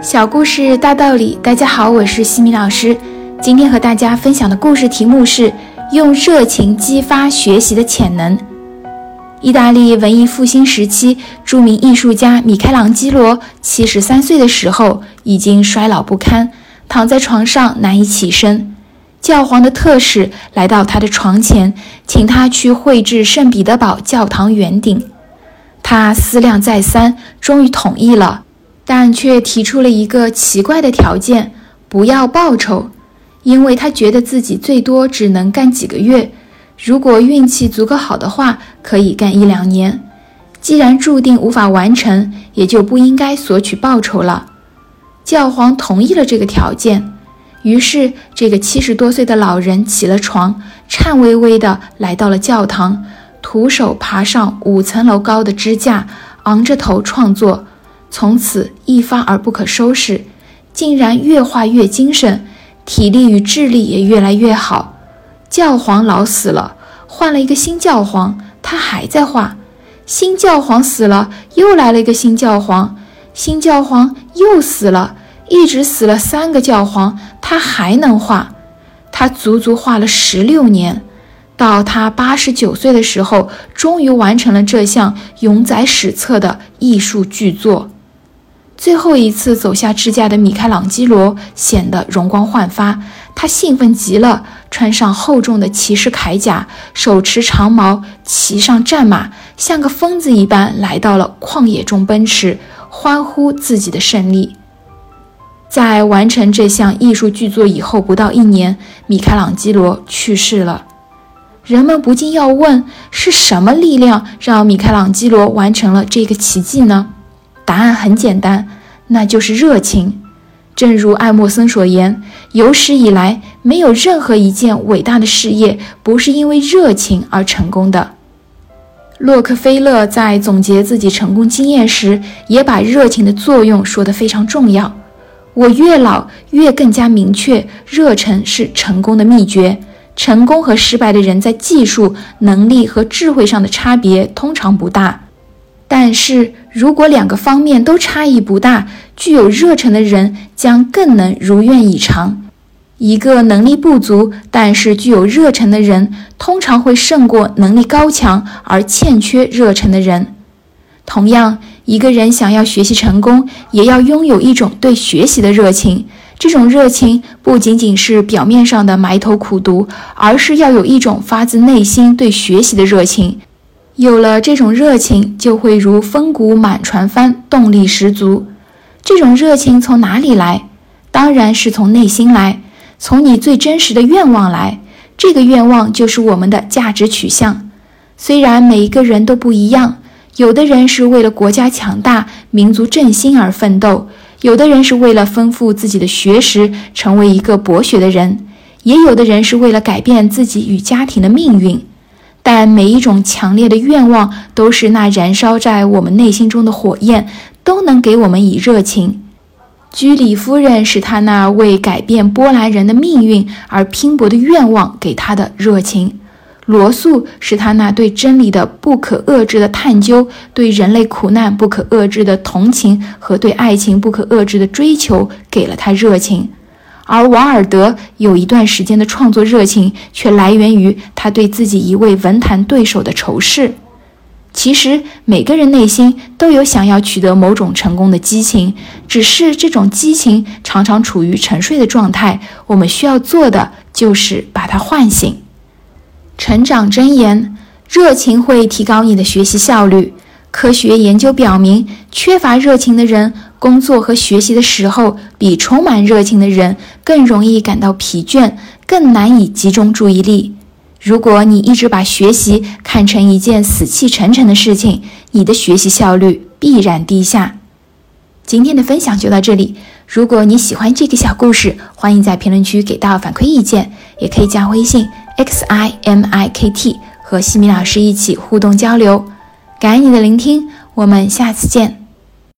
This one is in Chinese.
小故事大道理，大家好，我是西米老师。今天和大家分享的故事题目是用热情激发学习的潜能。意大利文艺复兴时期著名艺术家米开朗基罗七十三岁的时候已经衰老不堪，躺在床上难以起身。教皇的特使来到他的床前，请他去绘制圣彼得堡教堂圆顶。他思量再三，终于同意了。但却提出了一个奇怪的条件：不要报酬，因为他觉得自己最多只能干几个月，如果运气足够好的话，可以干一两年。既然注定无法完成，也就不应该索取报酬了。教皇同意了这个条件，于是这个七十多岁的老人起了床，颤巍巍地来到了教堂，徒手爬上五层楼高的支架，昂着头创作。从此一发而不可收拾，竟然越画越精神，体力与智力也越来越好。教皇老死了，换了一个新教皇，他还在画。新教皇死了，又来了一个新教皇，新教皇又死了，一直死了三个教皇，他还能画。他足足画了十六年，到他八十九岁的时候，终于完成了这项永载史册的艺术巨作。最后一次走下支架的米开朗基罗显得容光焕发，他兴奋极了，穿上厚重的骑士铠甲，手持长矛，骑上战马，像个疯子一般来到了旷野中奔驰，欢呼自己的胜利。在完成这项艺术巨作以后不到一年，米开朗基罗去世了。人们不禁要问：是什么力量让米开朗基罗完成了这个奇迹呢？答案很简单，那就是热情。正如爱默生所言，有史以来没有任何一件伟大的事业不是因为热情而成功的。洛克菲勒在总结自己成功经验时，也把热情的作用说得非常重要。我越老越更加明确，热忱是成功的秘诀。成功和失败的人在技术能力和智慧上的差别通常不大。但是如果两个方面都差异不大，具有热忱的人将更能如愿以偿。一个能力不足但是具有热忱的人，通常会胜过能力高强而欠缺热忱的人。同样，一个人想要学习成功，也要拥有一种对学习的热情。这种热情不仅仅是表面上的埋头苦读，而是要有一种发自内心对学习的热情。有了这种热情，就会如风鼓满船帆，动力十足。这种热情从哪里来？当然是从内心来，从你最真实的愿望来。这个愿望就是我们的价值取向。虽然每一个人都不一样，有的人是为了国家强大、民族振兴而奋斗，有的人是为了丰富自己的学识，成为一个博学的人，也有的人是为了改变自己与家庭的命运。但每一种强烈的愿望都是那燃烧在我们内心中的火焰，都能给我们以热情。居里夫人是他那为改变波兰人的命运而拼搏的愿望给他的热情，罗素是他那对真理的不可遏制的探究，对人类苦难不可遏制的同情和对爱情不可遏制的追求给了他热情。而王尔德有一段时间的创作热情，却来源于他对自己一位文坛对手的仇视。其实每个人内心都有想要取得某种成功的激情，只是这种激情常常处于沉睡的状态。我们需要做的就是把它唤醒。成长箴言：热情会提高你的学习效率。科学研究表明，缺乏热情的人。工作和学习的时候，比充满热情的人更容易感到疲倦，更难以集中注意力。如果你一直把学习看成一件死气沉沉的事情，你的学习效率必然低下。今天的分享就到这里。如果你喜欢这个小故事，欢迎在评论区给到反馈意见，也可以加微信 x i m i k t 和西米老师一起互动交流。感恩你的聆听，我们下次见。